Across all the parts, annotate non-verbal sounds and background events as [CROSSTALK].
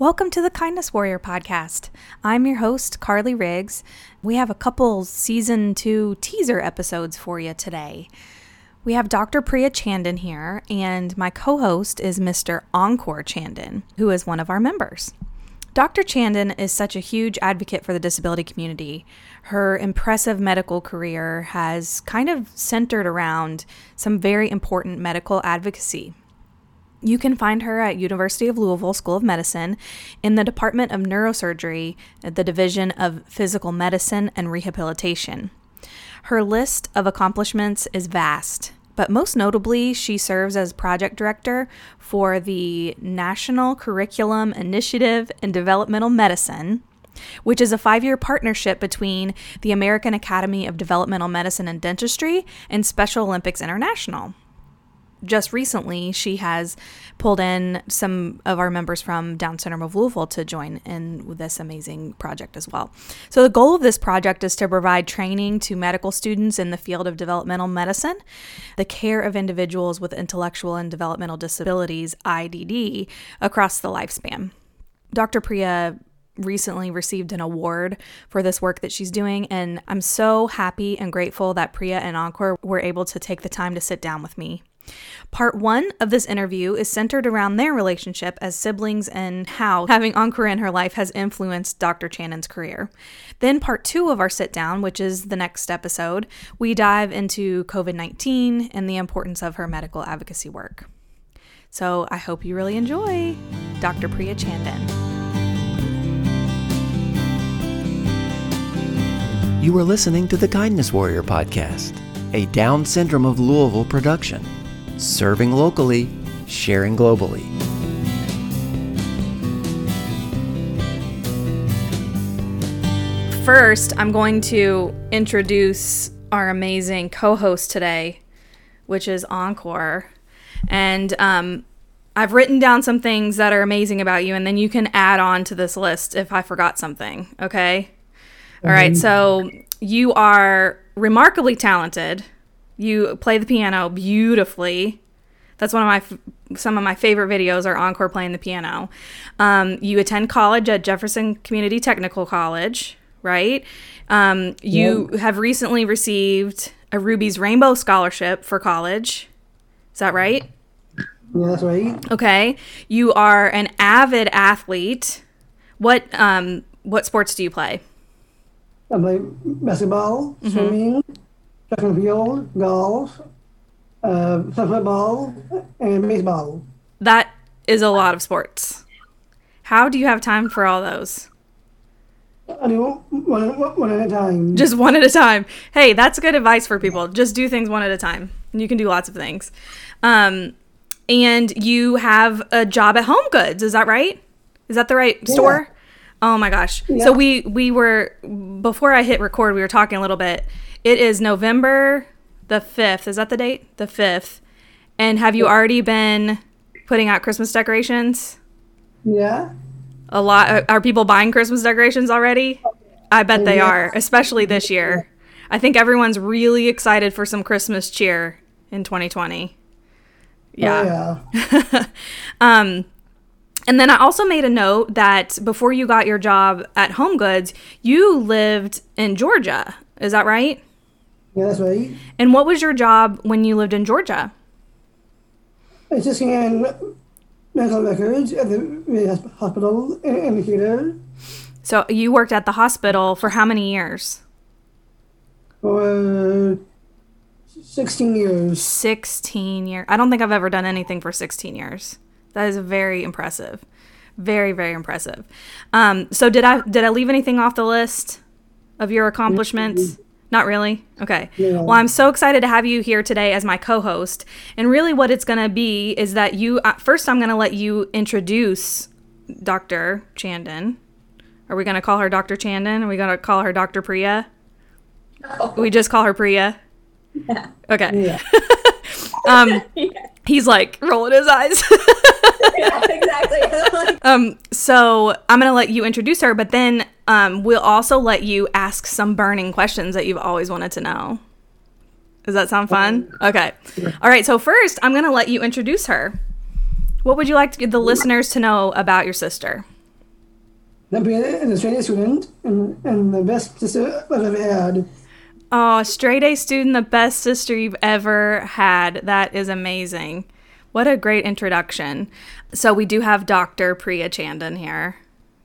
Welcome to the Kindness Warrior podcast. I'm your host, Carly Riggs. We have a couple season two teaser episodes for you today. We have Dr. Priya Chandan here, and my co host is Mr. Ankur Chandan, who is one of our members. Dr. Chandan is such a huge advocate for the disability community. Her impressive medical career has kind of centered around some very important medical advocacy. You can find her at University of Louisville School of Medicine in the Department of Neurosurgery, the Division of Physical Medicine and Rehabilitation. Her list of accomplishments is vast, but most notably, she serves as project director for the National Curriculum Initiative in Developmental Medicine, which is a five year partnership between the American Academy of Developmental Medicine and Dentistry and Special Olympics International just recently, she has pulled in some of our members from Down Syndrome of Louisville to join in this amazing project as well. So, the goal of this project is to provide training to medical students in the field of developmental medicine, the care of individuals with intellectual and developmental disabilities, IDD, across the lifespan. Dr. Priya recently received an award for this work that she's doing. And I'm so happy and grateful that Priya and Ankur were able to take the time to sit down with me Part one of this interview is centered around their relationship as siblings and how having Ankur in her life has influenced Dr. Chandan's career. Then, part two of our sit down, which is the next episode, we dive into COVID 19 and the importance of her medical advocacy work. So, I hope you really enjoy Dr. Priya Chandan. You are listening to the Kindness Warrior podcast, a Down Syndrome of Louisville production serving locally, sharing globally. First, I'm going to introduce our amazing co host today, which is Ankur. And um, I've written down some things that are amazing about you, and then you can add on to this list if I forgot something. Okay. All right. So you are remarkably talented. You play the piano beautifully. That's one of my f- some of my favorite videos are Ankur playing the piano. Um, you attend college at Jefferson Community Technical College, right? Um, you yeah. have recently received a Ruby's Rainbow Scholarship for college. Is that right? Yeah, that's right. Okay. You are an avid athlete. What um what sports do you play? I play basketball, mm-hmm. swimming, and field, golf, uh, football, and baseball. That is a lot of sports. How do you have time for all those? I do one, one at a time. Just one at a time. Hey, that's good advice for people. Just do things one at a time. You can do lots of things. Um, and you have a job at Home Goods. Is that right? Is that the right yeah. store? Oh my gosh. Yeah. So we we were before I hit record, we were talking a little bit. It is November the 5th. Is that the date? The 5th. And have you already been putting out Christmas decorations? Yeah. A lot. Are people buying Christmas decorations already? I bet they are, especially this year. I think everyone's really excited for some Christmas cheer in 2020. Yeah. Oh, yeah. [LAUGHS] um, and then I also made a note that before you got your job at Home Goods, you lived in Georgia. Is that right? Yeah, that's right. And what was your job when you lived in Georgia? Assisting in medical records at the hospital in Decatur. So you worked at the hospital for how many years? For 16 years. 16 years. I don't think I've ever done anything for 16 years. That is very impressive. Very, very impressive. Um, so did I did I leave anything off the list of your accomplishments? Not really? Okay. Yeah. Well, I'm so excited to have you here today as my co host. And really, what it's going to be is that you, uh, first, I'm going to let you introduce Dr. Chandan. Are we going to call her Dr. Chandan? Are we going to call her Dr. Priya? No. We just call her Priya? Yeah. Okay. Yeah. [LAUGHS] [LAUGHS] um, [LAUGHS] yeah. He's like rolling his eyes. [LAUGHS] yeah, exactly. um, so I'm going to let you introduce her, but then um, we'll also let you ask some burning questions that you've always wanted to know. Does that sound fun? Okay. All right. So, first, I'm going to let you introduce her. What would you like to, the listeners to know about your sister? Then being an Australian student and, and the best sister I've ever had. Oh, straight A student, the best sister you've ever had. That is amazing. What a great introduction. So, we do have Dr. Priya Chandan here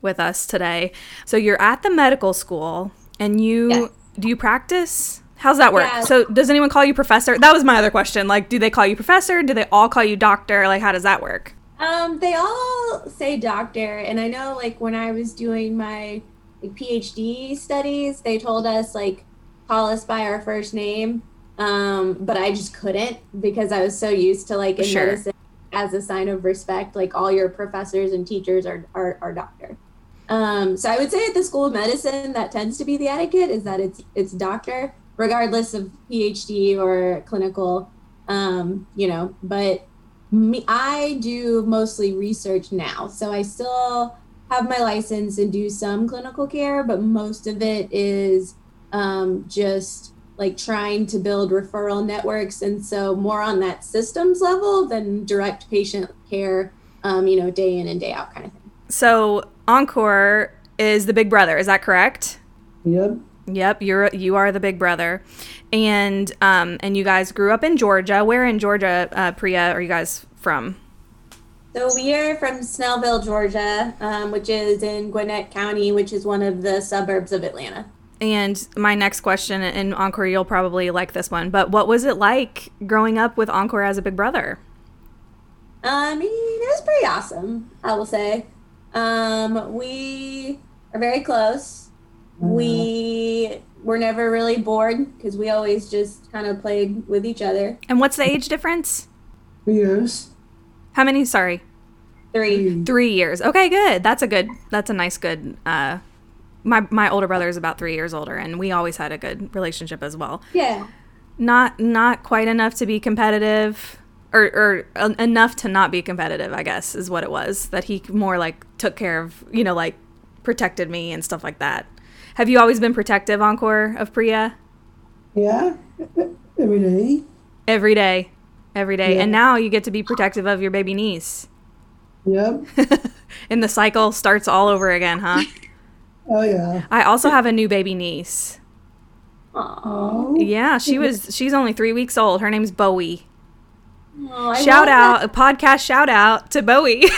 with us today. So, you're at the medical school and you Yes. do you practice? How's that work? Yeah. So, does anyone call you professor? That was my other question. Like, do they call you professor? Do they all call you doctor? Like, how does that work? Um, they all say doctor, and I know like when I was doing my like, PhD studies, they told us like call us by our first name. Um, but I just couldn't because I was so used to like in Sure. medicine as a sign of respect, like all your professors and teachers are are, are doctor. Um, so I would say at the School of Medicine that tends to be the etiquette is that it's it's doctor, regardless of PhD or clinical. Um, you know, but me i do mostly research now so i still have my license and do some clinical care but most of it is um, just like trying to build referral networks and so more on that systems level than direct patient care um, you know day in and day out kind of thing So, Ankur is the big brother. Is that correct? Yep. Yep, you're you are the big brother, and um and you guys grew up in Georgia. Where in Georgia, uh, Priya, are you guys from? so we are from snellville georgia um, which is in gwinnett county which is one of the suburbs of atlanta And my next question, and Ankur, you'll probably like this one, but what was it like growing up with Ankur as a big brother? I mean, it was pretty awesome, I will say. Um, we are very close. We were never really bored because we always just kind of played with each other. And what's the age difference? Three years. How many? Sorry, Three. three years. Okay, good. That's a good. That's a nice good. Uh, my my older brother is about three years older, and we always had a good relationship as well. Yeah. not not quite enough to be competitive or, or en- enough to not be competitive i guess is what it was that he more like took care of you know like protected me and stuff like that have you always been protective ankur of priya Yeah. Every day. every day every day Yeah. and now you get to be protective of your baby niece Yep. [LAUGHS] and the cycle starts all over again huh [LAUGHS] Oh yeah. i also have a new baby niece Oh. yeah she was she's only three weeks old her name's bowie I shout out a podcast shout out to bowie. [LAUGHS]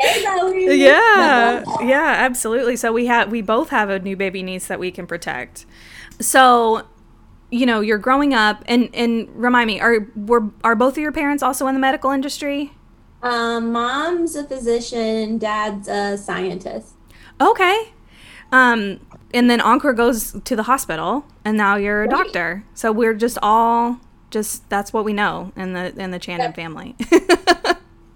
Hey, Zoe. yeah yeah absolutely so we have we both have a new baby niece that we can protect so you know you're growing up and and remind me are were are both of your parents also in the medical industry Um, mom's a physician, dad's a scientist. okay um and then ankur goes to the hospital and now you're a Right. doctor so we're just all just that's what we know in the in the Chandan family [LAUGHS]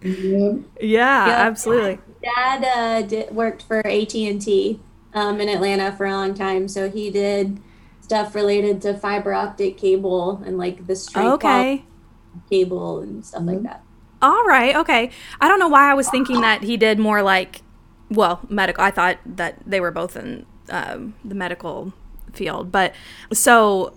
Yep. yeah Yep. absolutely Dad uh, did, worked for AT and T um, in Atlanta for a long time, so he did stuff related to fiber optic cable and like the straight okay cable and stuff like that. All right. Okay. I don't know why I was thinking that he did more like, well, medical. I thought that they were both in um, the medical field, but so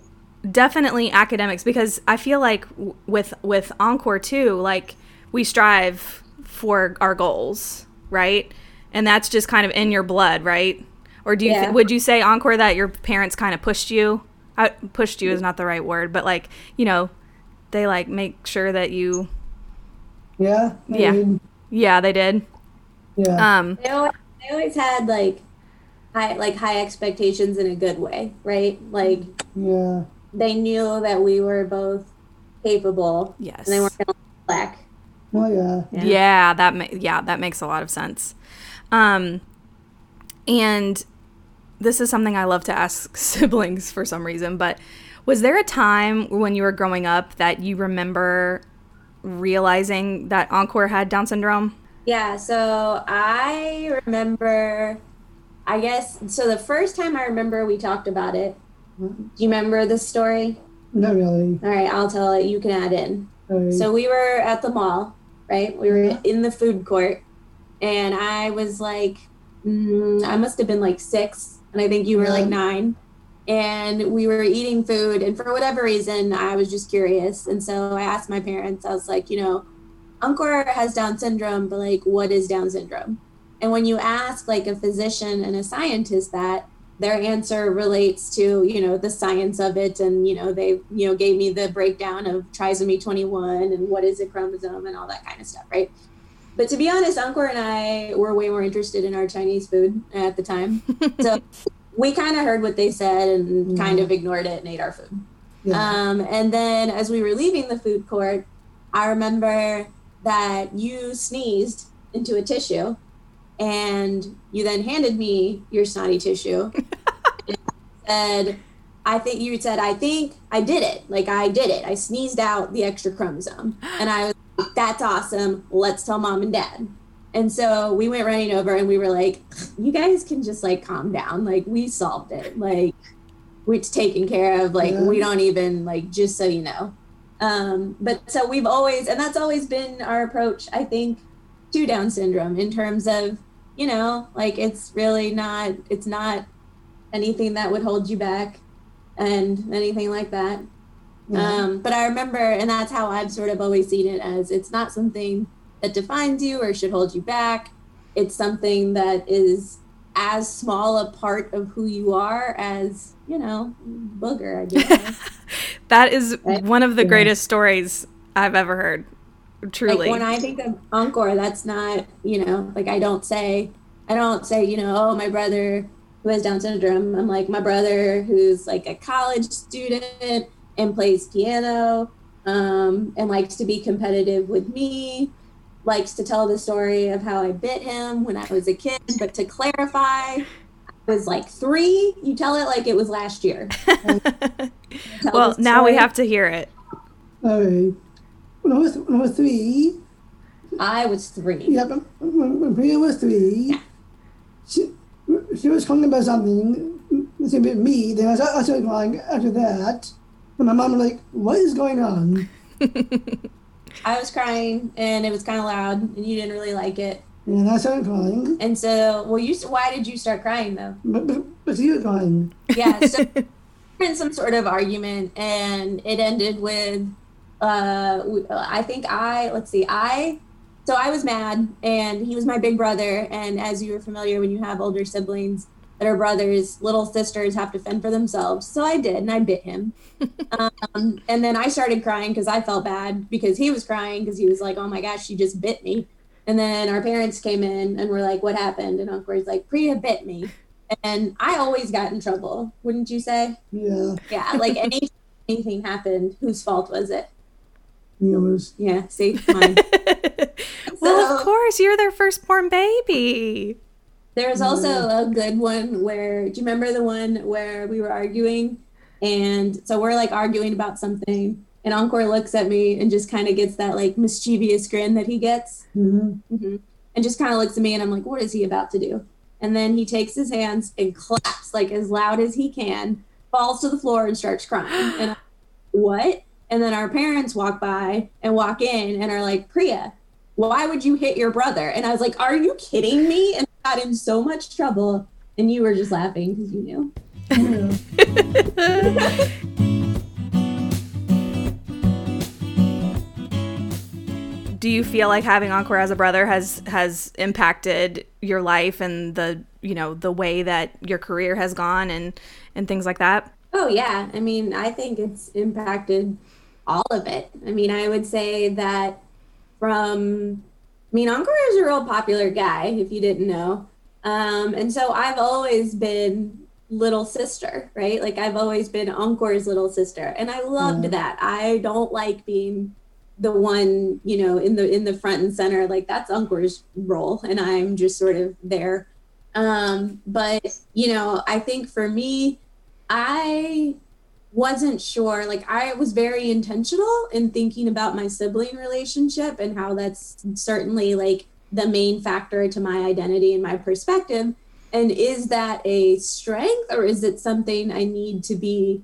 definitely academics because I feel like w- with with Ankur too, like we strive for our goals, right? And that's just kind of in your blood, right? Or do you Yeah. would you say Ankur that your parents kind of pushed you? I, pushed you is not the right word, but like you know, they like make sure that you Yeah. I Yeah. mean, yeah, they did. Yeah. Um, They always, they always had like high like high expectations in a good way, right? Like yeah. they knew that we were both capable, yes. and they weren't gonna lack. Oh yeah. yeah. that ma- yeah, that makes a lot of sense. Um, and this is something I love to ask [LAUGHS] siblings for some reason, but was there a time when you were growing up that you remember realizing that Ankur had Down syndrome? Yeah, so I remember, I guess, so the first time I remember we talked about it, do you remember this story? Not really. All right, I'll tell it. You can add in. Sorry. So we were at the mall, right? We were in the food court, and I was like, mm, I must have been like six, and I think you were like nine. And we were eating food, and for whatever reason, I was just curious. And so I asked my parents, I was like, you know, Ankur has Down syndrome, but like, what is Down syndrome? And when you ask like a physician and a scientist that, their answer relates to you know the science of it and you know they you know gave me the breakdown of trisomy 21 and what is a chromosome and all that kind of stuff right but to be honest Ankur and i were way more interested in our chinese food at the time [LAUGHS] so we kind of heard what they said and kind of ignored it and ate our food Yeah. um, and then as we were leaving the food court i remember that you sneezed into a tissue and you then handed me your snotty tissue [LAUGHS] and said i think you said i think i did it. Like i did it. I sneezed out the extra chromosome. And i was like that's awesome. Let's tell mom and dad. And so we went running over and we were like you guys can just like calm down. Like we solved it. Like it's taken care of. Like Yeah. we don't even like just so you know um but so we've always and that's always been our approach i think to down syndrome in terms of you know like it's really not it's not anything that would hold you back and anything like that Yeah. um but i remember and that's how i've sort of always seen it as it's not something that defines you or should hold you back it's something that is as small a part of who you are as you know booger i guess [LAUGHS] That is Right? one of the greatest stories I've ever heard. Truly. Like when I think of Ankur, that's not, you know, like I don't say, I don't say, you know, oh, my brother who has Down syndrome. I'm like, my brother who's like a college student and plays piano um, and likes to be competitive with me, likes to tell the story of how I bit him when I was a kid. But to clarify, I was like three. You tell it like it was last year. [LAUGHS] Well, now we have to hear it. Alright. When I was when I was three, I was three. yeah, but when, when Priya was three, she she was crying about something. She bit me. Then I started, I started crying after that. And my mom was like, "What is going on?" [LAUGHS] I was crying and it was kind of loud and you didn't really like it. And I started crying. And so, well, you why did you start crying though? But but, but was crying. Yeah, so [LAUGHS] we in some sort of argument and it ended with, uh, I think I let's see, I. So I was mad, and he was my big brother. And as you were familiar, when you have older siblings that are brothers, little sisters have to fend for themselves. So I did, and I bit him. [LAUGHS] um, and then I started crying because I felt bad because he was crying because he was like, "Oh my gosh, she just bit me." And then our parents came in and were like, "What happened?" And Ankur was like, "Priya bit me." And I always got in trouble, wouldn't you say? Yeah, Yeah, like any anything happened, whose fault was it? yours. Yeah, see, [LAUGHS] mine. well, So- of course, you're their firstborn baby. There's also a good one where do you remember the one where we were arguing and so we're like arguing about something and Ankur looks at me and just kind of gets that like mischievous grin that he gets hmm hmm and just kind of looks at me and I'm like, what is he about to do? And then he takes his hands and claps like as loud as he can, falls to the floor and starts crying. [GASPS] And I'm, what? And then our parents walk by and walk in and are like, Priya, why would you hit your brother? And I was like, are you kidding me? And got in so much trouble. And you were just laughing because you knew. [LAUGHS] Do you feel like having Ankur as a brother has has impacted your life and the you know the way that your career has gone and and things like that? Oh yeah, I mean, I think it's impacted all of it. I mean, I would say that from, mean, Ankur is a real popular guy, if you didn't know, um, and so I've always been little sister, right? Like I've always been Ankur's little sister, and I loved Yeah. that. I don't like being the one, you know, in the in the front and center. Like that's Ankur's role, and I'm just sort of there. Um, but you know, I think for me, I wasn't sure. Like, I was very intentional in thinking about my sibling relationship and how that's certainly like the main factor to my identity and my perspective. And is that a strength or is it something I need to be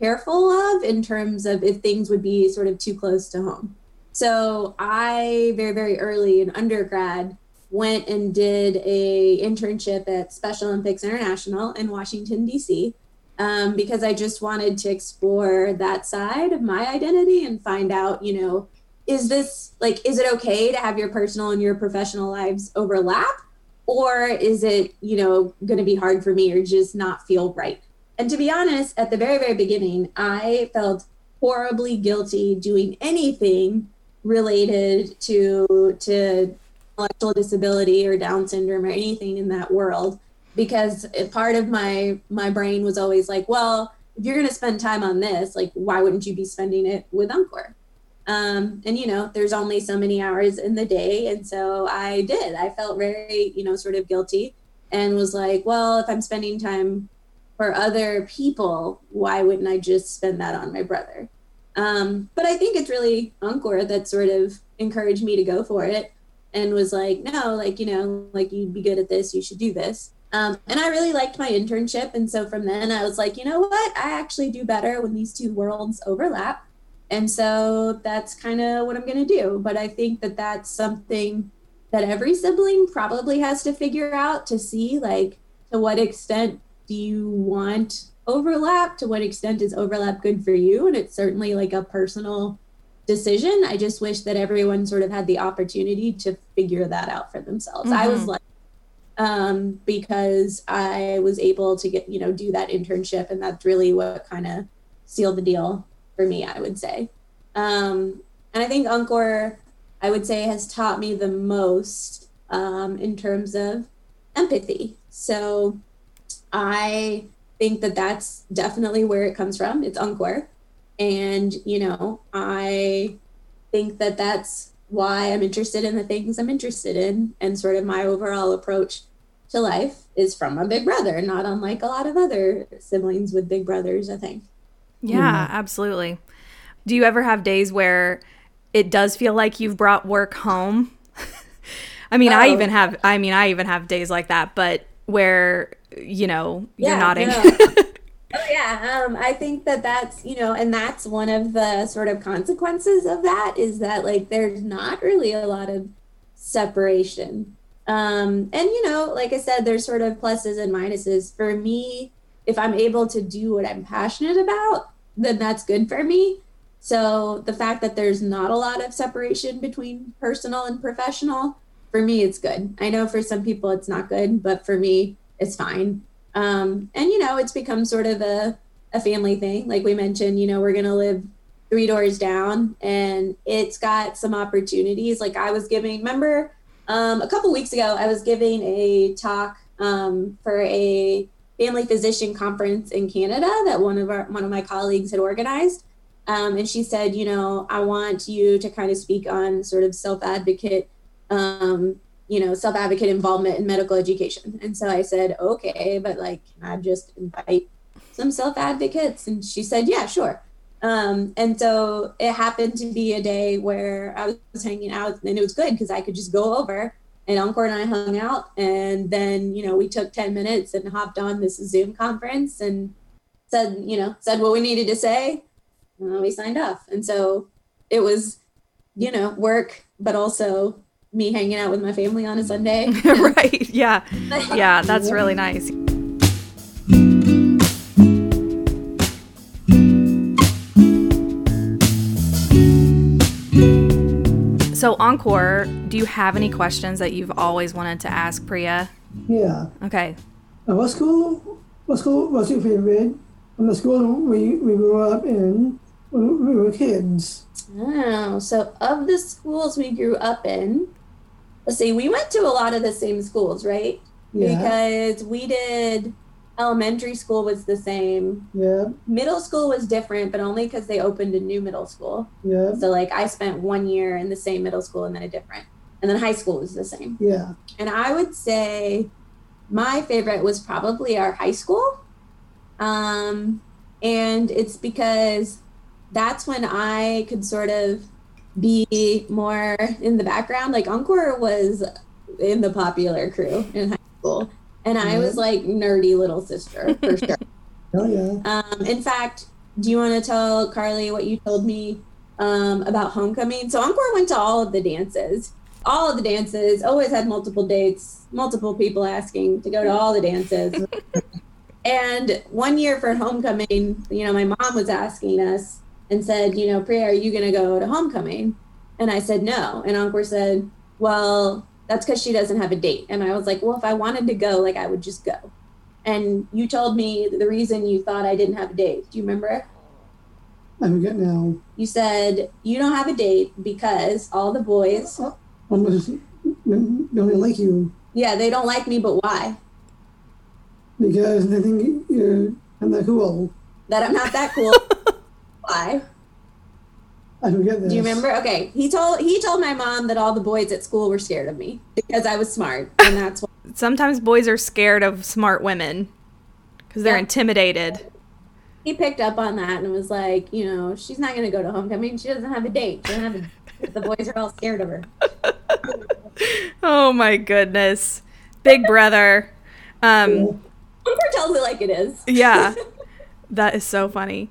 careful of in terms of if things would be sort of too close to home? So I very, very early in undergrad went and did a internship at Special Olympics International in Washington, D.C um, because I just wanted to explore that side of my identity and find out, you know, is this like, is it okay to have your personal and your professional lives overlap? or is it, you know, going to be hard for me or just not feel right? And to be honest, at the very, very beginning, I felt horribly guilty doing anything related to to intellectual disability or Down syndrome or anything in that world because part of my my brain was always like, well, if you're going to spend time on this, like, why wouldn't you be spending it with Ankur? Um, and you know, there's only so many hours in the day, and so I did. I felt very, you know, sort of guilty, and was like, well, if I'm spending time for other people, why wouldn't I just spend that on my brother? Um, but I think it's really Ankur that sort of encouraged me to go for it and was like, no, like, you know, like you'd be good at this, you should do this. Um, and I really liked my internship. And so from then I was like, you know what? I actually do better when these two worlds overlap. And so that's kind of what I'm going to do. But I think that that's something that every sibling probably has to figure out to see, like, to what extent do you want overlap? To what extent is overlap good for you? And it's certainly like a personal decision. I just wish that everyone sort of had the opportunity to figure that out for themselves. Mm-hmm. I was mm-hmm. like, um, because I was able to get, you know, do that internship. And that's really what kind of sealed the deal for me, I would say. Um, and I think Ankur, I would say, has taught me the most um, in terms of empathy. So I think that that's definitely where it comes from. It's Ankur. And, you know, I think that that's why I'm interested in the things I'm interested in and sort of my overall approach to life is from a big brother, not unlike a lot of other siblings with big brothers, I think. Yeah, mm. absolutely. Do you ever have days where it does feel like you've brought work home? [LAUGHS] I mean, oh. I even have I mean, I even have days like that, but where, you know, you're yeah, nodding. No. [LAUGHS] oh yeah, um I think that that's, you know, and that's one of the sort of consequences of that is that like there's not really a lot of separation um, and you know, like I said, there's sort of pluses and minuses. For me, if I'm able to do what I'm passionate about, then that's good for me. So the fact that there's not a lot of separation between personal and professional, for me, it's good. I know for some people it's not good, but for me, it's fine. Um, and you know, it's become sort of a, a family thing. Like we mentioned, you know, we're gonna live three doors down and it's got some opportunities. Like I was giving, remember um, a couple weeks ago, I was giving a talk um, for a family physician conference in Canada that one of our one of my colleagues had organized. Um, and she said, you know, I want you to kind of speak on sort of self advocate, um, you know, self advocate involvement in medical education. And so I said, okay, but like, can I just invite some self advocates? And she said, yeah, sure. Um, and so it happened to be a day where I was hanging out and it was good because I could just go over and Ankur and I hung out. And then, you know, we took 10 minutes and hopped on this Zoom conference and said, you know, said what we needed to say. And we signed off. And so it was, you know, work, but also me hanging out with my family on a Sunday. [LAUGHS] right. Yeah. [LAUGHS] Yeah. That's really nice. So, Ankur, do you have any questions that you've always wanted to ask Priya? Yeah. Okay. Uh, what school? What school was your favorite? From the school we, we grew up in when we were kids. Oh, so of the schools we grew up in, let's see, we went to a lot of the same schools, right? Yeah. Because we did elementary school was the same. Yeah. Middle school was different, but only because they opened a new middle school. Yeah. So like I spent one year in the same middle school and then a different. And then high school was the same. Yeah. And I would say my favorite was probably our high school. Um, and it's because that's when I could sort of be more in the background. Like Ankur was in the popular crew in high school and I was like nerdy little sister for [LAUGHS] sure. Oh yeah. Um, in fact, do you want to tell Carly what you told me um, about homecoming? So Ankur went to all of the dances, all of the dances. Always had multiple dates, multiple people asking to go to all the dances. [LAUGHS] and one year for homecoming, you know, my mom was asking us and said, you know, Priya, are you going to go to homecoming? And I said no. And Ankur said, well, that's because she doesn't have a date. And I was like, well, if I wanted to go, like I would just go. And you told me the reason you thought I didn't have a date. Do you remember? I forget now. You said you don't have a date because all the boys, Almost don't like you yeah, they don't like me, but why? because they think you're I'm not cool. That I'm not that cool. [LAUGHS] why? I forget this. Do you remember? Okay, he told he told my mom that all the boys at school were scared of me because I was smart, and [LAUGHS] that's why. Sometimes boys are scared of smart women because they're Yeah. intimidated. He picked up on that and was like, you know, she's not going to go to homecoming. She doesn't have a date. She doesn't have a, the boys are all scared of her. [LAUGHS] Oh my goodness. Big brother. Um, Cooper tells it like it is. yeah. [LAUGHS] That is so funny.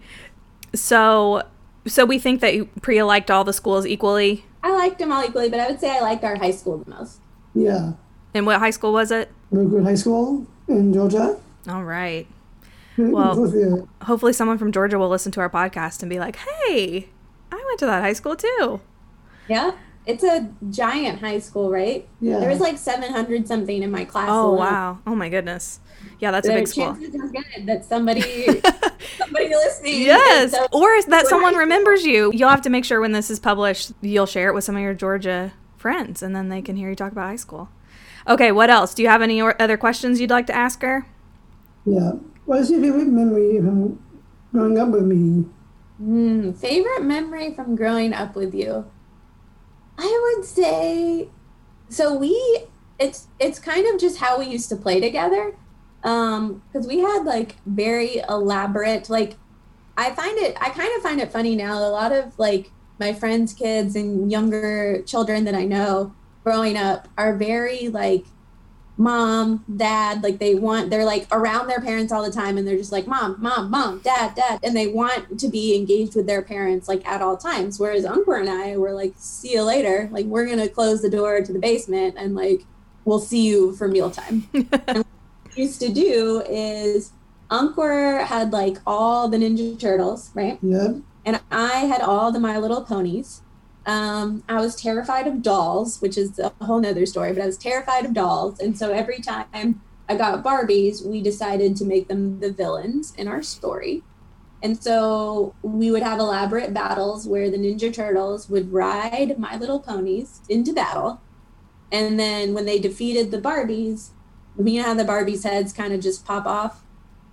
So so we think that Priya liked all the schools equally. I liked them all equally, but I would say I liked our high school the most. Yeah. And what high school was it? Brookwood High School in Georgia. All right. Well, Well- Hopefully someone from Georgia will listen to our podcast and be like, "Hey, I went to that high school too." Yeah. It's a giant high school, right? Yeah. There was like 700 something in my class. Oh alone. wow. Oh my goodness. Yeah, that's a The big school. good that somebody, [LAUGHS] somebody listening. Yes. So- Or that someone remembers you. You'll have to make sure when this is published, you'll share it with some of your Georgia friends and then they can hear you talk about high school. Okay, what else? Do you have any or- other questions you'd like to ask her? yeah. What is your favorite memory from growing up with me? Hmm, favorite memory from growing up with you? I would say so we it's it's kind of just how we used to play together. Um cuz we had like very elaborate like I find it I kind of find it funny now a lot of like my friends kids and younger children that I know growing up are very like mom, dad, like they want, they're like around their parents all the time and they're just like, mom, mom, mom, dad, dad. And they want to be engaged with their parents like at all times. Whereas Ankur and I were like, see you later. Like, we're to close the door to the basement and like, we'll see you for mealtime. [LAUGHS] and what we used to do is Ankur had like all the Ninja Turtles, right? Yep. and I had all the My Little Ponies. Um, I was terrified of dolls, which is a whole nother story, but I was terrified of dolls. And so every time I got Barbies, we decided to make them the villains in our story. And so we would have elaborate battles where the Ninja Turtles would ride My Little Ponies into battle. And then when they defeated the Barbies, you know how the Barbies' heads kind of just pop off?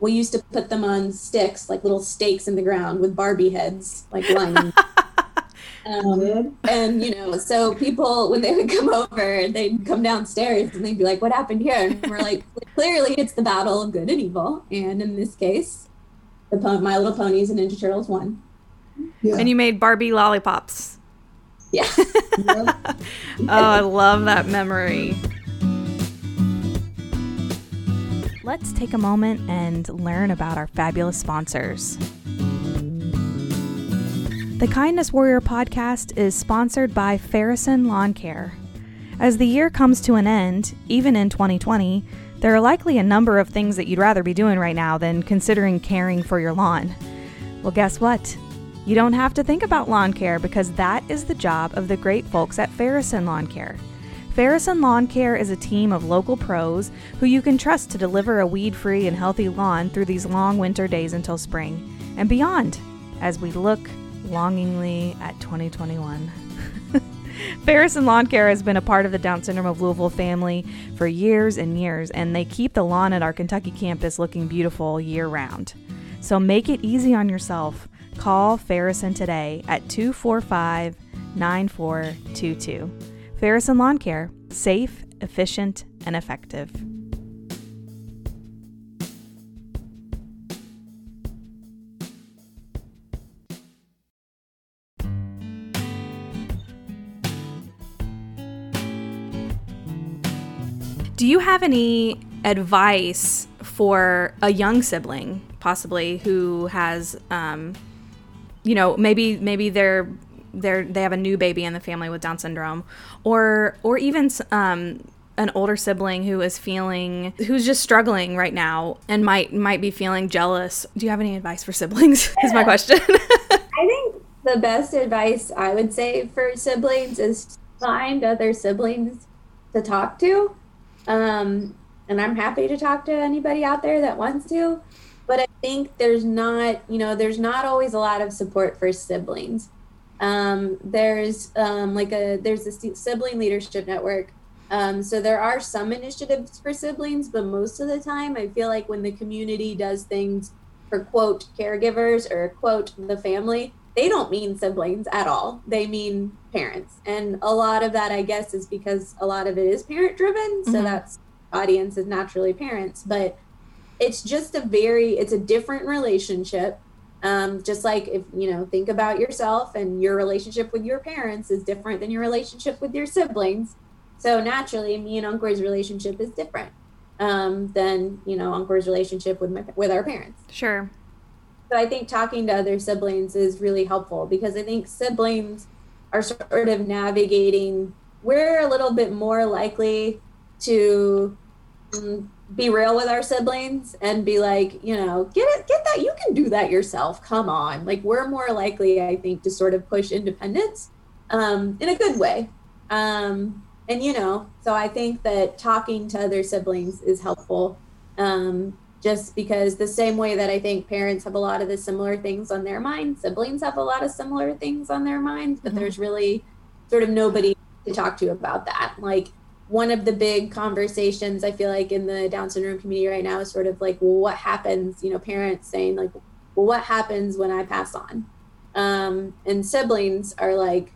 We used to put them on sticks, like little stakes in the ground with Barbie heads, like lining. [LAUGHS] um, and you know, so people when they would come over, they'd come downstairs and they'd be like, "What happened here?" And we're like, "Clearly, it's the battle of good and evil." And in this case, the po- My Little Ponies and Ninja Turtles won. Yeah. And you made Barbie lollipops. Yeah. [LAUGHS] Oh, I love that memory. Let's take a moment and learn about our fabulous sponsors. The Kindness Warrior podcast is sponsored by Farrison Lawn Care. As the year comes to an end, even in 2020, there are likely a number of things that you'd rather be doing right now than considering caring for your lawn. Well, guess what? You don't have to think about lawn care because that is the job of the great folks at Farrison Lawn Care. Farrison Lawn Care is a team of local pros who you can trust to deliver a weed free and healthy lawn through these long winter days until spring and beyond as we look longingly at 2021. [LAUGHS] Farrison Lawn Care has been a part of the Down Syndrome of Louisville family for years and years, and they keep the lawn at our Kentucky campus looking beautiful year round. So make it easy on yourself. Call Farrison today at 245 9422. Farrison Lawn Care, safe, efficient, and effective. Do you have any advice for a young sibling, possibly who has, um, you know, maybe maybe they're they're they have a new baby in the family with Down syndrome, or or even um, an older sibling who is feeling who's just struggling right now and might might be feeling jealous. Do you have any advice for siblings? [LAUGHS] is my question. [LAUGHS] I think the best advice I would say for siblings is find other siblings to talk to. Um, and I'm happy to talk to anybody out there that wants to. But I think there's not, you know, there's not always a lot of support for siblings. Um, there's um, like a there's a sibling leadership network. Um, so there are some initiatives for siblings, but most of the time, I feel like when the community does things for quote caregivers or quote the family, they don't mean siblings at all. They mean parents. And a lot of that, I guess, is because a lot of it is parent driven. So mm-hmm. that's audience is naturally parents. But it's just a very, it's a different relationship. Um, just like if, you know, think about yourself and your relationship with your parents is different than your relationship with your siblings. So naturally, me and Ankur's relationship is different um, than, you know, Ankur's relationship with my, with our parents. Sure. So I think talking to other siblings is really helpful because I think siblings are sort of navigating. We're a little bit more likely to um, be real with our siblings and be like, you know, get it, get that. You can do that yourself. Come on. Like we're more likely, I think, to sort of push independence um, in a good way. Um, and you know, so I think that talking to other siblings is helpful. Um, just because the same way that I think parents have a lot of the similar things on their mind, siblings have a lot of similar things on their minds, but mm-hmm. there's really sort of nobody to talk to about that. Like one of the big conversations I feel like in the Down syndrome community right now is sort of like, well, what happens? You know, parents saying like, well, what happens when I pass on? Um, and siblings are like,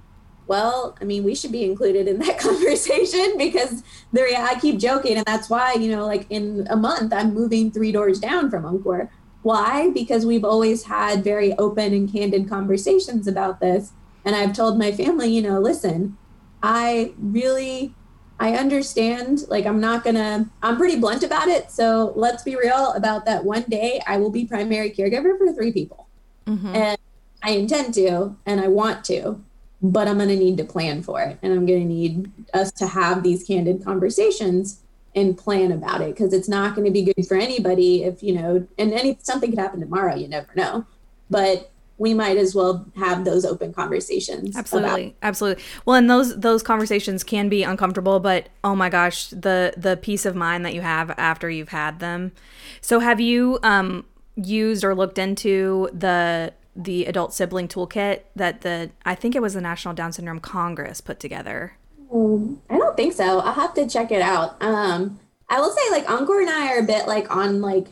well, I mean, we should be included in that [LAUGHS] conversation because there, I keep joking. And that's why, you know, like in a month, I'm moving three doors down from Ankur. Why? Because we've always had very open and candid conversations about this. And I've told my family, you know, listen, I really, I understand, like, I'm not gonna, I'm pretty blunt about it. So let's be real about that one day I will be primary caregiver for three people. Mm-hmm. And I intend to, and I want to but I'm to need to plan for it. And I'm to need us to have these candid conversations and plan about it because it's not to be good for anybody if, you know, and any something could happen tomorrow, you never know. But we might as well have those open conversations. Absolutely. About- absolutely. Well, and those those conversations can be uncomfortable, but oh my gosh, the the peace of mind that you have after you've had them. So have you um used or looked into the the adult sibling toolkit that the I think it was the National Down Syndrome Congress put together. Um, I don't think so. I'll have to check it out. Um, I will say like Ankur and I are a bit like on like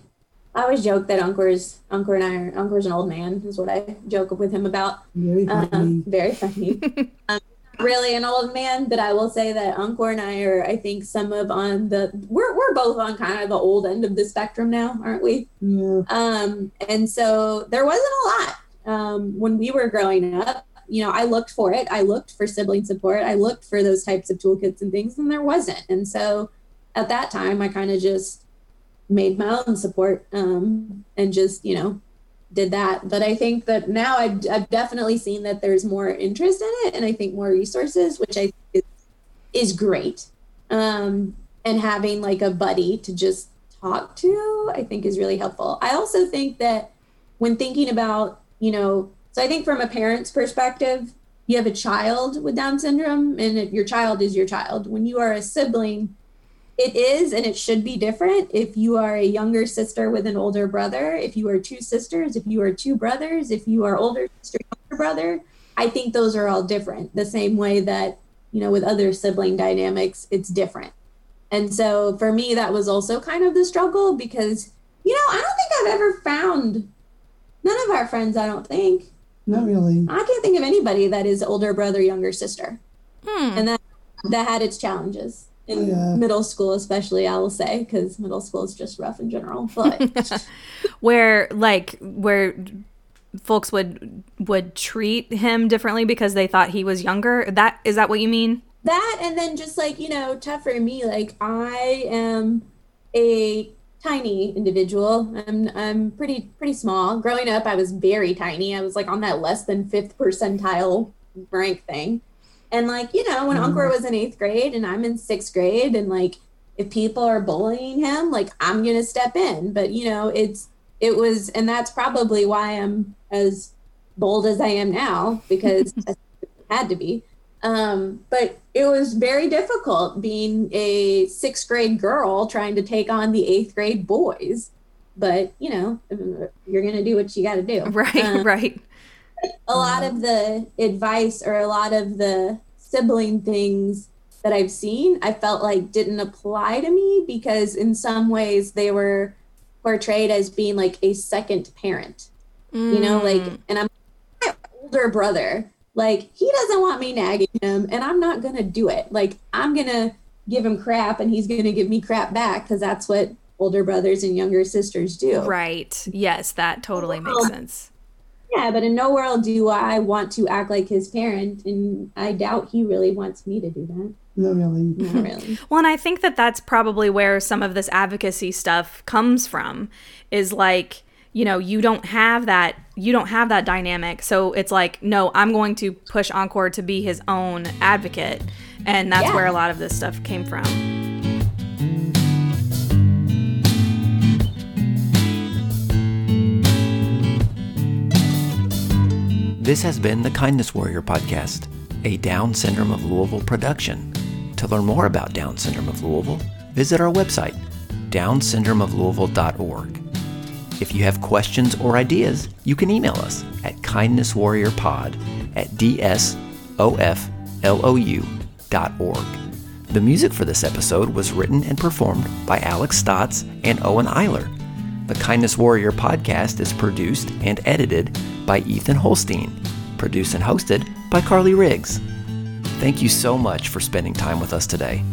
I always joke that Ankur's Ankur and I are Ankur's an old man is what I joke with him about. Very funny. Um, very funny. [LAUGHS] um, really an old man, but I will say that Ankur and I are, I think, some of on the we're we're both on kind of the old end of the spectrum now, aren't we? Yeah. Um, and so there wasn't a lot um, when we were growing up, you know, I looked for it. I looked for sibling support. I looked for those types of toolkits and things, and there wasn't. And so at that time, I kind of just made my own support um, and just, you know, did that. But I think that now I've, I've, definitely seen that there's more interest in it and I think more resources, which I think is, is great. Um, and having like a buddy to just talk to, I think is really helpful. I also think that when thinking about you know, so I think from a parent's perspective, you have a child with Down syndrome, and if your child is your child. When you are a sibling, it is and it should be different if you are a younger sister with an older brother, if you are two sisters, if you are two brothers, if you are older sister, younger brother. I think those are all different, the same way that, you know, with other sibling dynamics, it's different. And so for me, that was also kind of the struggle because, you know, I don't think I've ever found None of our friends, I don't think. Not really. I can't think of anybody that is older brother, younger sister. Hmm. And that that had its challenges in yeah. middle school, especially. I will say because middle school is just rough in general. But [LAUGHS] where like where folks would would treat him differently because they thought he was younger. That is that what you mean? That and then just like you know, tough for me. Like I am a tiny individual. I'm I'm pretty pretty small. Growing up, I was very tiny. I was like on that less than fifth percentile rank thing. And like you know, when mm. Was in eighth grade and I'm in sixth grade, and like if people are bullying him, like I'm gonna step in. But you know, it's it was, and that's probably why I'm as bold as I am now because [LAUGHS] I had to be. Um, but it was very difficult being a sixth grade girl trying to take on the eighth grade boys. But you know, you're gonna do what you got to do. Right, um, [LAUGHS] right. A lot of the advice or a lot of the sibling things that I've seen, I felt like didn't apply to me because in some ways they were portrayed as being like a second parent. Mm. You know, like, mm. and I'm my older brother like he doesn't want me nagging him, and I'm not gonna do it. Like I'm gonna give him crap, and he's gonna give me crap back because that's what older brothers and younger sisters do. Right. Yes, that totally makes sense. Yeah, but in no world do I want to act like his parent, and I doubt he really wants me to do that. No, really. Not [LAUGHS] really. well, and I think that that's probably where some of this advocacy stuff comes from is like you know you don't have that you don't have that dynamic so it's like no i'm going to push Ankur to be his own advocate and that's yeah. where a lot of this stuff came from this has been the kindness warrior podcast a down syndrome of louisville production to learn more about down syndrome of louisville visit our website downsyndromeoflouisville.org if you have questions or ideas, you can email us at kindnesswarriorpod at dsoflou.org. The music for this episode was written and performed by Alex Stotts and Owen Eiler. The Kindness Warrior podcast is produced and edited by Ethan Holstein, produced and hosted by Carly Riggs. Thank you so much for spending time with us today.